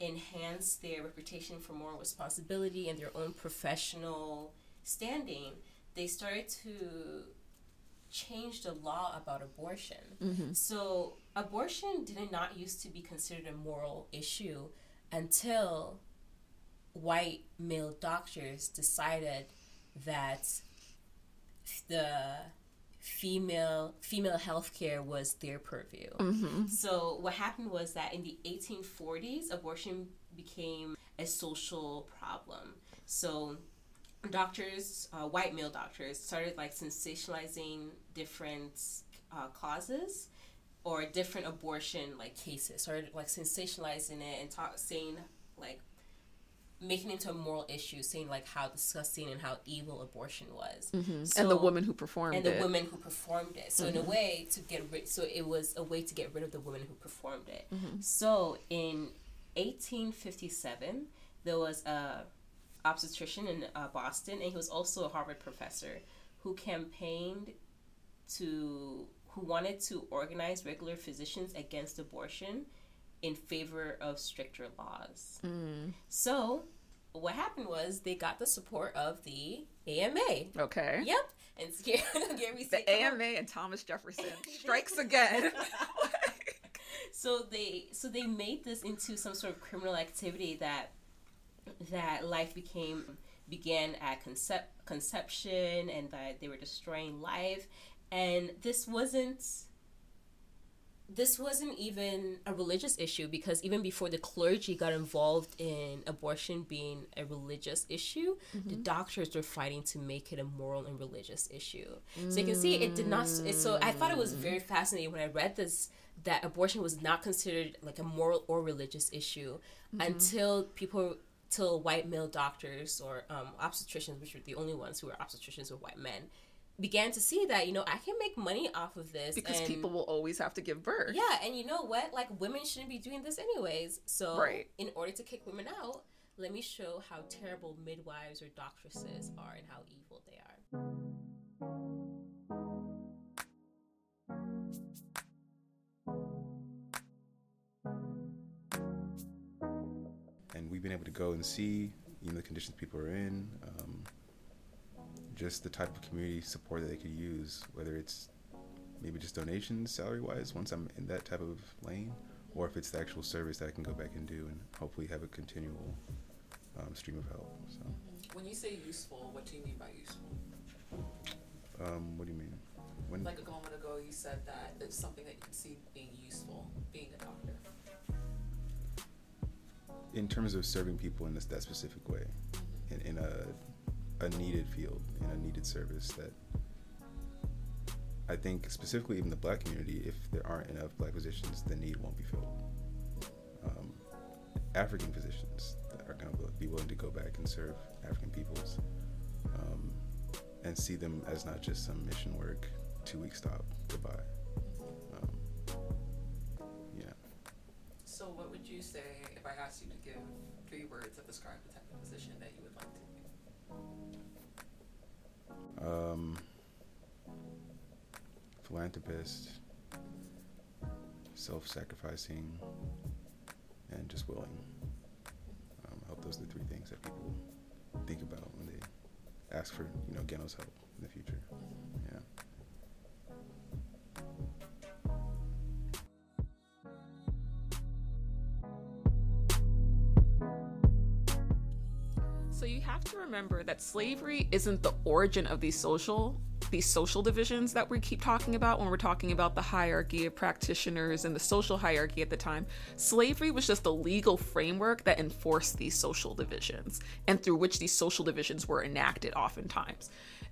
enhance their reputation for moral responsibility and their own professional standing, they started to change the law about abortion. Mm-hmm. So abortion did not used to be considered a moral issue until white male doctors decided that the female female healthcare was their purview. So what happened was that in the 1840s, abortion became a social problem. So doctors, uh, white male doctors, started like sensationalizing different uh, causes or different abortion like cases. Started like sensationalizing it and talk, saying like making it into a moral issue, saying like how disgusting and how evil abortion was. Mm-hmm. and the woman who performed it. and the it. women who performed it. So in a mm-hmm. way to get rid, so it was a way to get rid of the women who performed it. Mm-hmm. So in 1857, there was a obstetrician in uh, Boston, and he was also a Harvard professor who campaigned to who wanted to organize regular physicians against abortion in favor of stricter laws. Mm. So what happened was they got the support of the AMA. okay. Yep. And (laughs) Gary, Gary The AMA and Thomas Jefferson (laughs) strikes again. (laughs) So they so they made this into some sort of criminal activity that that life became began at concep- conception and that they were destroying life and this wasn't this wasn't even a religious issue because even before the clergy got involved in abortion being a religious issue, the mm-hmm. doctors were fighting to make it a moral and religious issue. So you can see it did not. It, so I thought it was mm. very fascinating when I read this that abortion was not considered like a moral or religious issue mm-hmm. until people. Till white male doctors or um, obstetricians, which were the only ones who were obstetricians were white men, began to see that you know I can make money off of this because and- people will always have to give birth. yeah, and you know what? Like women shouldn't be doing this anyways. So Right. in order to kick women out, let me show how terrible midwives or doctresses are and how evil they are. and we've been able to go and see you know the conditions people are in um, just the type of community support that they could use whether it's maybe just donations salary wise once i'm in that type of lane or if it's the actual service that i can go back and do and hopefully have a continual um, stream of help so When you say useful, what do you mean by useful? um, what do you mean when Like a moment ago, you said that it's something that you can see being useful, being a doctor. in terms of serving people in this that specific way in, in a a needed field and a needed service that I think specifically even the black community if there aren't enough black physicians the need won't be filled. Um, African physicians that are going to be willing to go back and serve African peoples um, and see them as not just some mission work two week stop goodbye. Um, yeah. So, what would you say if I asked you to give three words that describe the type of position that you would um, philanthropist, self-sacrificing, and just willing. Um, I hope those are the three things that people think about when they ask for, you know, Geno's help in the future. So you have to remember that slavery isn't the origin of these social these social divisions that we keep talking about when we're talking about the hierarchy of practitioners and the social hierarchy at the time. Slavery was just the legal framework that enforced these social divisions and through which these social divisions were enacted oftentimes.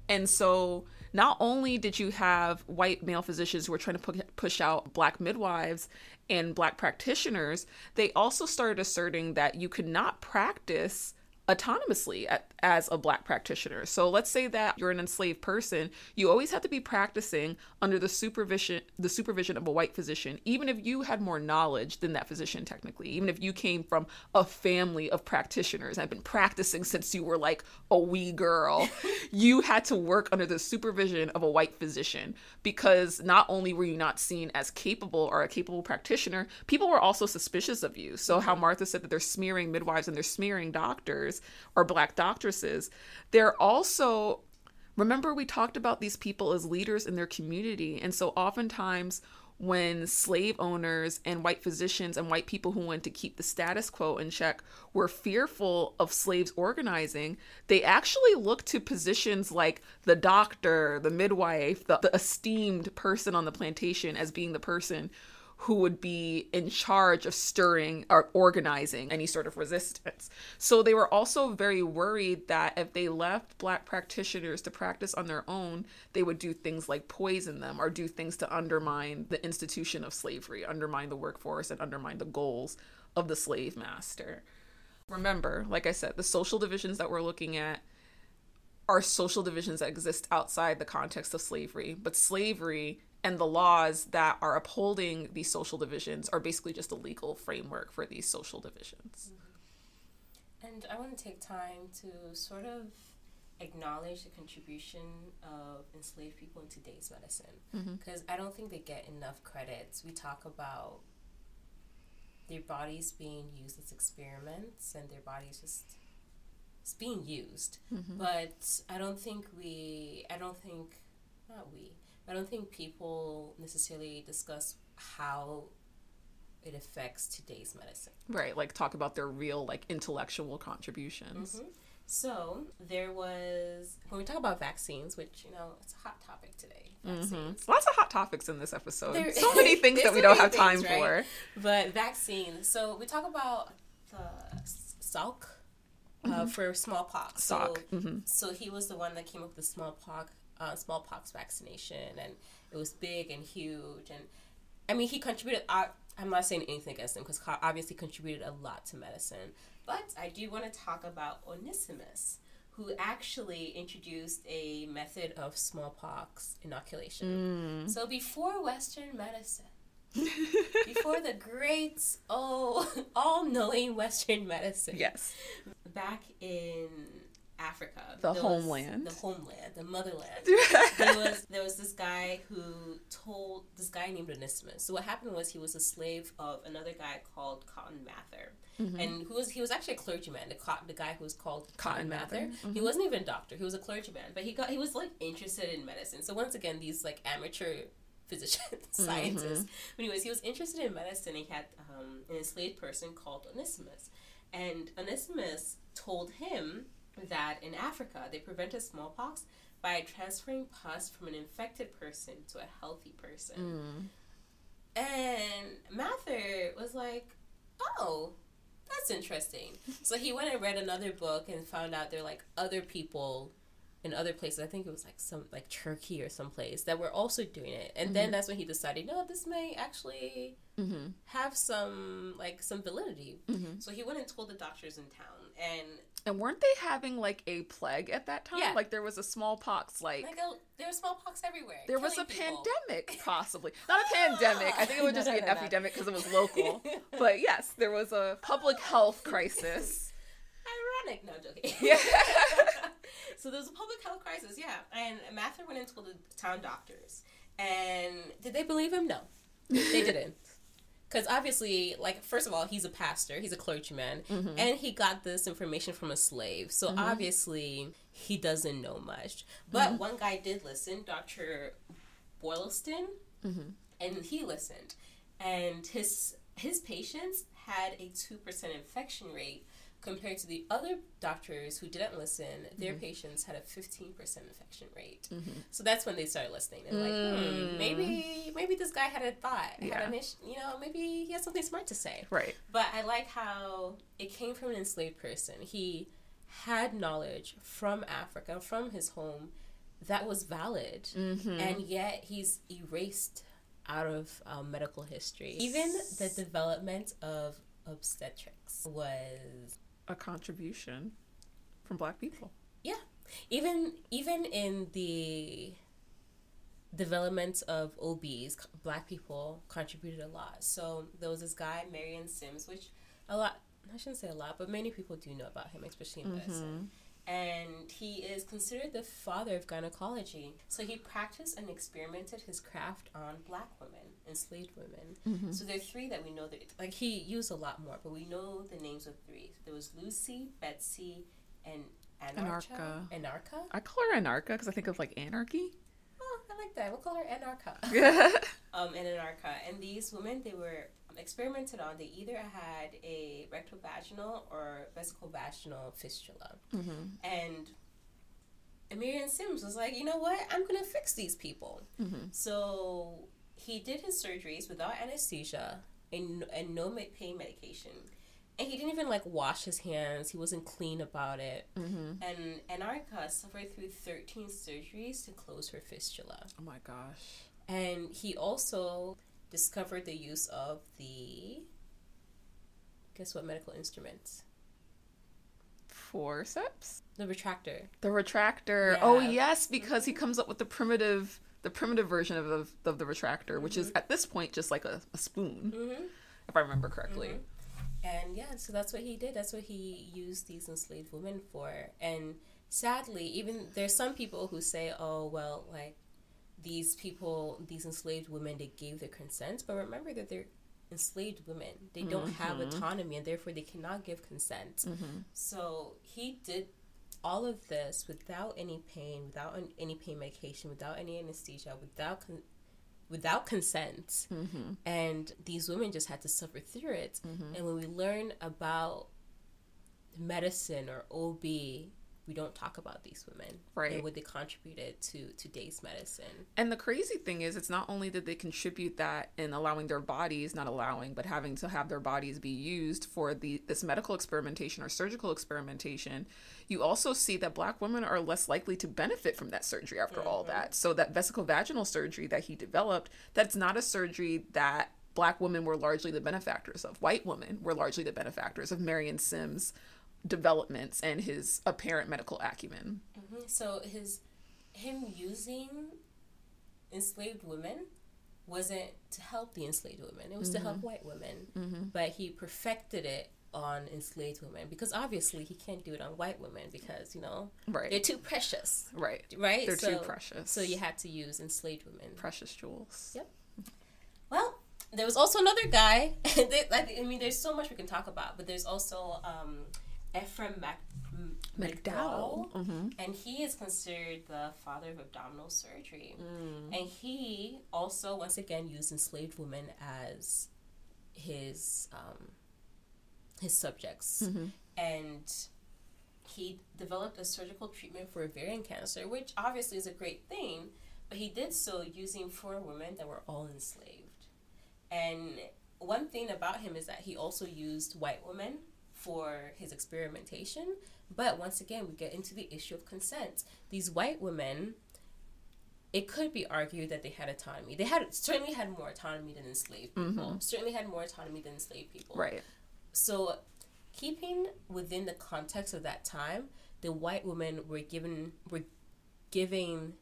And so not only did you have white male physicians who were trying to push out black midwives and black practitioners, they also started asserting that you could not practice autonomously at, as a black practitioner. So let's say that you're an enslaved person, you always have to be practicing under the supervision the supervision of a white physician, even if you had more knowledge than that physician technically, even if you came from a family of practitioners and had been practicing since you were like a wee girl, (laughs) you had to work under the supervision of a white physician because not only were you not seen as capable or a capable practitioner, people were also suspicious of you. So how mm-hmm. Martha said that they're smearing midwives and they're smearing doctors or black doctresses, they're also remember we talked about these people as leaders in their community and so oftentimes when slave owners and white physicians and white people who wanted to keep the status quo in check were fearful of slaves organizing, they actually looked to positions like the doctor, the midwife, the, the esteemed person on the plantation as being the person who would be in charge of stirring or organizing any sort of resistance. So they were also very worried that if they left black practitioners to practice on their own, they would do things like poison them or do things to undermine the institution of slavery, undermine the workforce, and undermine the goals of the slave master. Remember, like I said, the social divisions that we're looking at are social divisions that exist outside the context of slavery, but slavery and the laws that are upholding these social divisions are basically just a legal framework for these social divisions. Mm-hmm. And I want to take time to sort of acknowledge the contribution of enslaved people in today's medicine mm-hmm. because I don't think they get enough credits. We talk about their bodies being used as experiments and their bodies just it's being used. Mm-hmm. But I don't think we I don't think not we. I don't think people necessarily discuss how it affects today's medicine. Right, like talk about their real like intellectual contributions. So there was when we talk about vaccines, which you know it's a hot topic today. Vaccines, Lots of hot topics in this episode. There- so many (laughs) things that we so don't have time things, right? for. but vaccines. So we talk about the Salk uh, for smallpox. Salk, So, mhm. so he was the one that came up with the smallpox uh, smallpox vaccination, and it was big and huge. And I mean, he contributed. I, I'm not saying anything against him because obviously contributed a lot to medicine. But I do want to talk about Onesimus, who actually introduced a method of smallpox inoculation. Mm. So before Western medicine, (laughs) before the great, oh, all-knowing Western medicine, Yes. back in Africa, The there was- homeland. the homeland, the motherland. (laughs) there was there was this guy who told this guy named Onesimus. So what happened was he was a slave of another guy called Cotton Mather, Mm-hmm. and who was he was actually a clergyman. The the guy who was called Cotton Cotton, Mather. Mather. He wasn't even a doctor. He was a clergyman, but he got he was like interested in medicine. So once again, these like amateur (laughs) physicians, (laughs) scientists. But anyways, he was interested in medicine. He had um, an enslaved person called Onesimus, and Onesimus told him that in Africa they prevented smallpox by transferring pus from an infected person to a healthy person. Mm. And Mather was like, "Oh, that's interesting." So he went and read another book and found out there are like other people in other places. I think it was like some like Turkey or someplace that were also doing it. And then mm-hmm. that's when he decided, no, this may actually Mm-hmm. have some like some validity. So he went and told the doctors in town, and And weren't they having like a plague at that time? Yeah. Like there was a smallpox, like, like a, there was smallpox everywhere. there was a people. pandemic, (laughs) possibly. Not a pandemic. I think it would just no, be an (laughs) no, no. epidemic because it was local. (laughs) but yes, there was a public health crisis. Ironic, no I'm joking. Yeah. so there was a public health crisis, yeah. And Mather went and told the town doctors, and did they believe him? No, they didn't. Because obviously, like, first of all, he's a pastor, he's a clergyman, mm-hmm. and he got this information from a slave. So mm-hmm. obviously, he doesn't know much. But mm-hmm. one guy did listen, Dr. Boylston, and he listened. And his his patients had a 2% infection rate compared to the other doctors who didn't listen, their patients had a 15% infection rate. So that's when they started listening. And like, hmm, maybe maybe this guy had a thought. Yeah. Had an ish, you know, maybe he has something smart to say. Right. But I like how it came from an enslaved person. He had knowledge from Africa, from his home, that was valid, and yet he's erased out of um, medical history. Even the development of obstetrics was A contribution from black people. yeah. Even even in the development of OBs, black people contributed a lot. So there was this guy, Marion Sims, which a lot I shouldn't say a lot, but many people do know about him, especially in mm-hmm. medicine. And he is considered the father of gynecology. So he practiced and experimented his craft on black women, enslaved women. So there are three that we know that, like, he used a lot more, but we know the names of three. There was Lucy, Betsy, and Anarcha. Anarcha. Anarcha? I call her anarcha because I think of like anarchy. Oh, I like that. We'll call her Anarcha. (laughs) um, and Anarcha. And these women, they were experimented on. They either had a rectovaginal or vesicovaginal fistula. Mm-hmm. And Miriam Sims was like, you know what? I'm going to fix these people. Mm-hmm. So he did his surgeries without anesthesia and, and no pain medication. And he didn't even like wash his hands. He wasn't clean about it. Mm-hmm. And Anarcha suffered through 13 surgeries to close her fistula. oh my gosh. And he also discovered the use of the guess what medical instruments? Forceps? The retractor. The retractor. Oh yes, because he mm-hmm. comes up with the primitive the primitive version of, of, of the retractor, which is mm-hmm. at this point just like a, a spoon, mm-hmm. if I remember correctly. And yeah, so that's what he did. That's what he used these enslaved women for. And sadly, even there's some people who say, "Oh, well, like these people, these enslaved women, they gave their consent." But remember that they're enslaved women. They don't have mm-hmm. autonomy, and therefore they cannot give consent. Mm-hmm. So he did all of this without any pain, without an- any pain medication, without any anesthesia, without con- without consent. Mm-hmm. And these women just had to suffer through it. And when we learn about medicine or OB, we don't talk about these women Right. and what they contributed to today's medicine. And the crazy thing is, it's not only did they contribute that in allowing their bodies, not allowing, but having to have their bodies be used for the this medical experimentation or surgical experimentation. You also see that black women are less likely to benefit from that surgery after all mm-hmm. that. So that vesicovaginal surgery that he developed, that's not a surgery that black women were largely the benefactors of. White women were largely the benefactors of Marion Sims' developments and his apparent medical acumen. Mm-hmm. So his him using enslaved women wasn't to help the enslaved women. It was to help mm-hmm. white women. Mm-hmm. But he perfected it on enslaved women because obviously he can't do it on white women because, you know, Right. they're too precious. Right. Right? They're too precious. So you had to use enslaved women. precious jewels. Yep. Well, there was also another guy. (laughs) I mean, there's so much we can talk about, but there's also um, Ephraim Mac- M- McDowell. McDowell, mm-hmm. and he is considered the father of abdominal surgery. Mm. And he also, once again, used enslaved women as his um, his subjects, mm-hmm. and he developed a surgical treatment for ovarian cancer, which obviously is a great thing. But he did so using four women that were all enslaved. And one thing about him is that he also used white women for his experimentation. But once again, we get into the issue of consent. These white women, it could be argued that they had autonomy. They had certainly had more autonomy than enslaved people. Mm-hmm. Certainly had more autonomy than enslaved people. Right. So, keeping within the context of that time, the white women were given were giving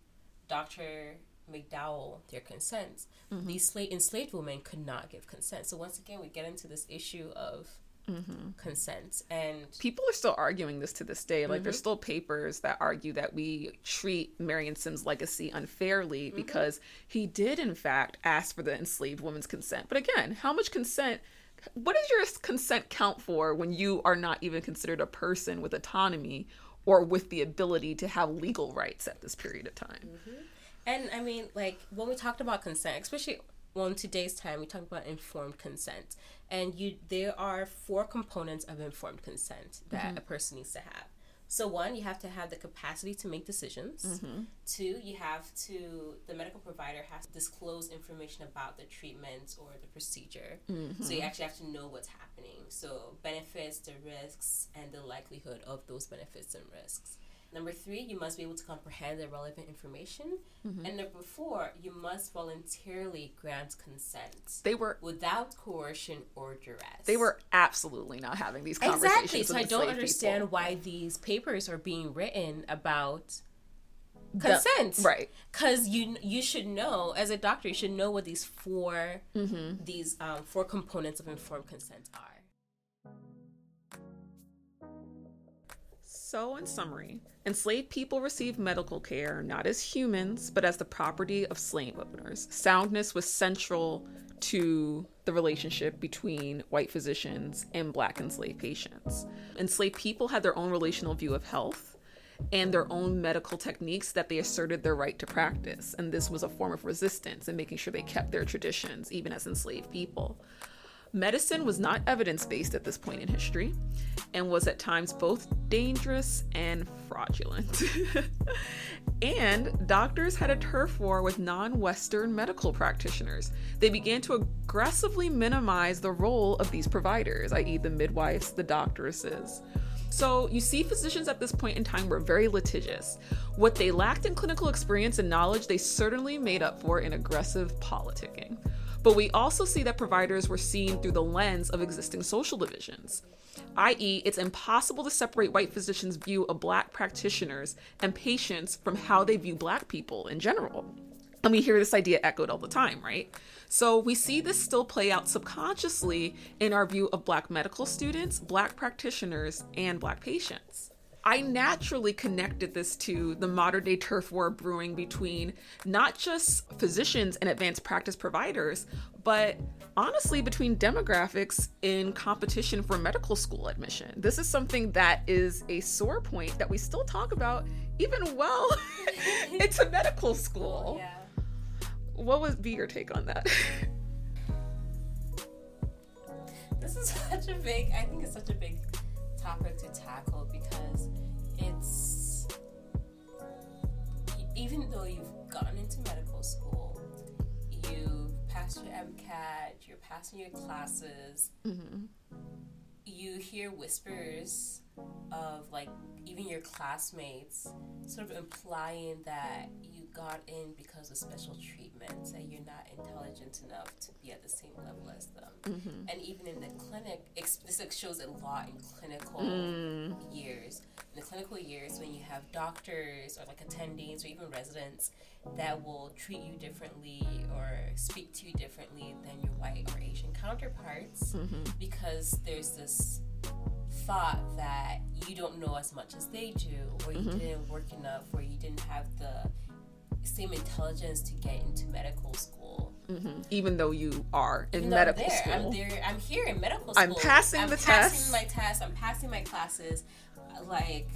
Dr. McDowell their consent. Mm-hmm. These enslaved women could not give consent. So once again, we get into this issue of Mm-hmm. consent and People are still arguing this to this day. Like, there's mm-hmm. still papers that argue that we treat Marion Sims' legacy unfairly mm-hmm. because he did, in fact, ask for the enslaved woman's consent. But again, how much consent? What does your consent count for when you are not even considered a person with autonomy or with the ability to have legal rights at this period of time? And I mean, like when we talked about consent, especially well in today's time, we talk about informed consent, and you there are four components of informed consent that mm-hmm. a person needs to have. So one, you have to have the capacity to make decisions. Mm-hmm. Two, you have to the medical provider has to disclose information about the treatment or the procedure. So you mm-hmm. actually have to know what's happening. So benefits, the risks, and the likelihood of those benefits and risks. Number three, you must be able to comprehend the relevant information. And number four, you must voluntarily grant consent They were without coercion or duress. they were absolutely not having these conversations. exactly. So I don't understand people. why these papers are being written about The- consent. right. Because you you should know as a doctor, you should know what these 4 these um, four components of informed consent are. So, in summary, enslaved people received medical care not as humans, but as the property of slave owners. Soundness was central to the relationship between white physicians and black enslaved patients. Enslaved people had their own relational view of health, and their own medical techniques that they asserted their right to practice. And this was a form of resistance and making sure they kept their traditions, even as enslaved people. Medicine was not evidence based at this point in history and was at times both dangerous and fraudulent. (laughs) and doctors had a turf war with non Western medical practitioners. They began to aggressively minimize the role of these providers, i.e., the midwives, the doctoresses. So, you see, physicians at this point in time were very litigious. What they lacked in clinical experience and knowledge, they certainly made up for in aggressive politicking. But we also see that providers were seen through the lens of existing social divisions, i.e., it's impossible to separate white physicians' view of black practitioners and patients from how they view black people in general. And we hear this idea echoed all the time, right? So we see this still play out subconsciously in our view of black medical students, black practitioners, and black patients. I naturally connected this to the modern day turf war brewing between not just physicians and advanced practice providers, but honestly between demographics in competition for medical school admission. This is something that is a sore point that we still talk about even well (laughs) into medical school. Yeah. What would be your take on that? (laughs) This is (laughs) such a big, I think it's such a big topic to tackle because it's, even though you've gotten into medical school, you've passed your MCAT, you're passing your classes, mm-hmm. you hear whispers of like even your classmates sort of implying that got in because of special treatment, that you're not intelligent enough to be at the same level as them. Mm-hmm. And even in the clinic, ex- this shows a lot in clinical mm. years. In the clinical years, when you have doctors or like attendings or even residents that will treat you differently or speak to you differently than your white or Asian counterparts mm-hmm. because there's this thought that you don't know as much as they do, or you mm-hmm. didn't work enough, or you didn't have the same intelligence to get into medical school. Mm-hmm. Even though you are in medical I'm school. I'm there. I'm here in medical school. I'm passing I'm the passing test. my test. I'm passing my classes. Like,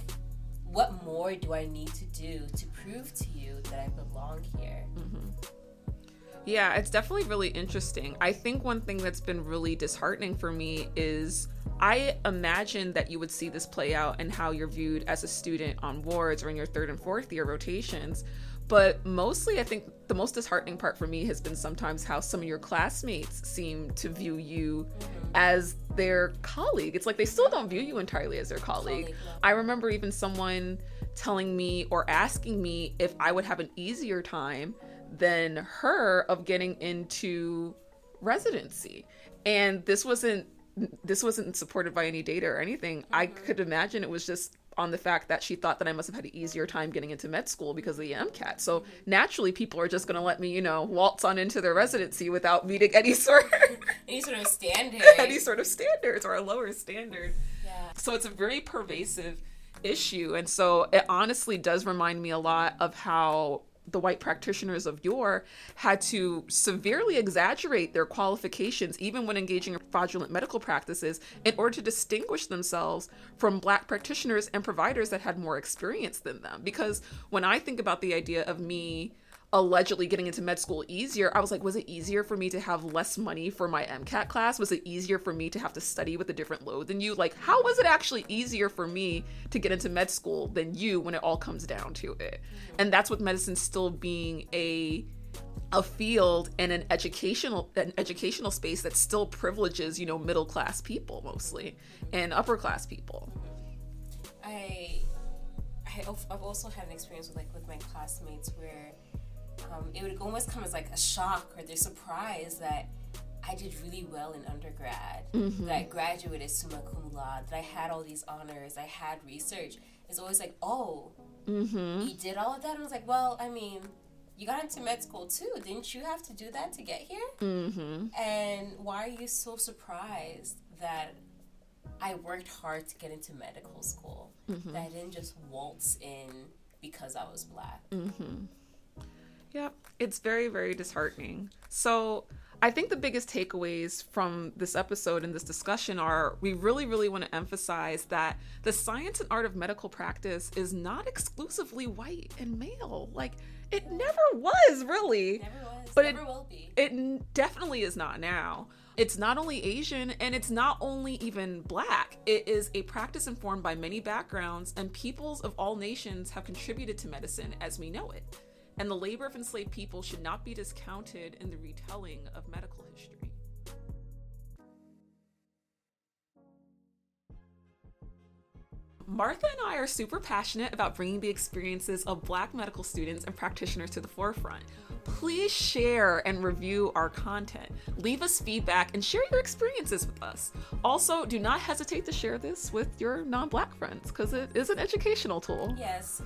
what more do I need to do to prove to you that I belong here? Mm-hmm. Yeah, it's definitely really interesting. I think one thing that's been really disheartening for me is I imagine that you would see this play out and how you're viewed as a student on wards or in your third and fourth year rotations. But mostly, I think the most disheartening part for me has been sometimes how some of your classmates seem to view you as their colleague. It's like they still don't view you entirely as their colleague. I remember even someone telling me or asking me if I would have an easier time than her of getting into residency. And this wasn't this wasn't supported by any data or anything. I mm-hmm. could imagine it was just on the fact that she thought that I must have had an easier time getting into med school because of the MCAT. So naturally people are just going to let me, you know, waltz on into their residency without meeting any sort (laughs) Any sort of (laughs) standard. any sort of standards or a lower standard. yeah. So it's a very pervasive issue. And so it honestly does remind me a lot of how the white practitioners of yore had to severely exaggerate their qualifications, even when engaging in fraudulent medical practices, in order to distinguish themselves from black practitioners and providers that had more experience than them. Because when I think about the idea of me allegedly getting into med school easier, I was like, was it easier for me to have less money for my MCAT class? Was it easier for me to have to study with a different load than you? Like, how was it actually easier for me to get into med school than you when it all comes down to it? Mm-hmm. And that's with medicine still being a a field and an educational an educational space that still privileges, you know, middle class people mostly mm-hmm. and upper class people. I, I i've also had an experience with like with my classmates where um, it would almost come as like a shock or they're that I did really well in undergrad, that I graduated summa cum laude, that I had all these honors, I had research. It's always like, oh, you did all of that. And I was like, well, I mean, you got into med school too. Didn't you have to do that to get here? Mm-hmm. And why are you so surprised that I worked hard to get into medical school? That I didn't just waltz in because I was black. Yeah, it's very, very disheartening. So, I think the biggest takeaways from this episode and this discussion are we really, really want to emphasize that the science and art of medical practice is not exclusively white and male. Like, it never was really. Never was. But never it- will be. It definitely is not now. It's not only Asian and it's not only even black. It is a practice informed by many backgrounds, and peoples of all nations have contributed to medicine as we know it. And the labor of enslaved people should not be discounted in the retelling of medical history. Martha and I are super passionate about bringing the experiences of Black medical students and practitioners to the forefront. Please share and review our content. Leave us feedback and share your experiences with us. Also, do not hesitate to share this with your non Black friends because it is an educational tool. Yes.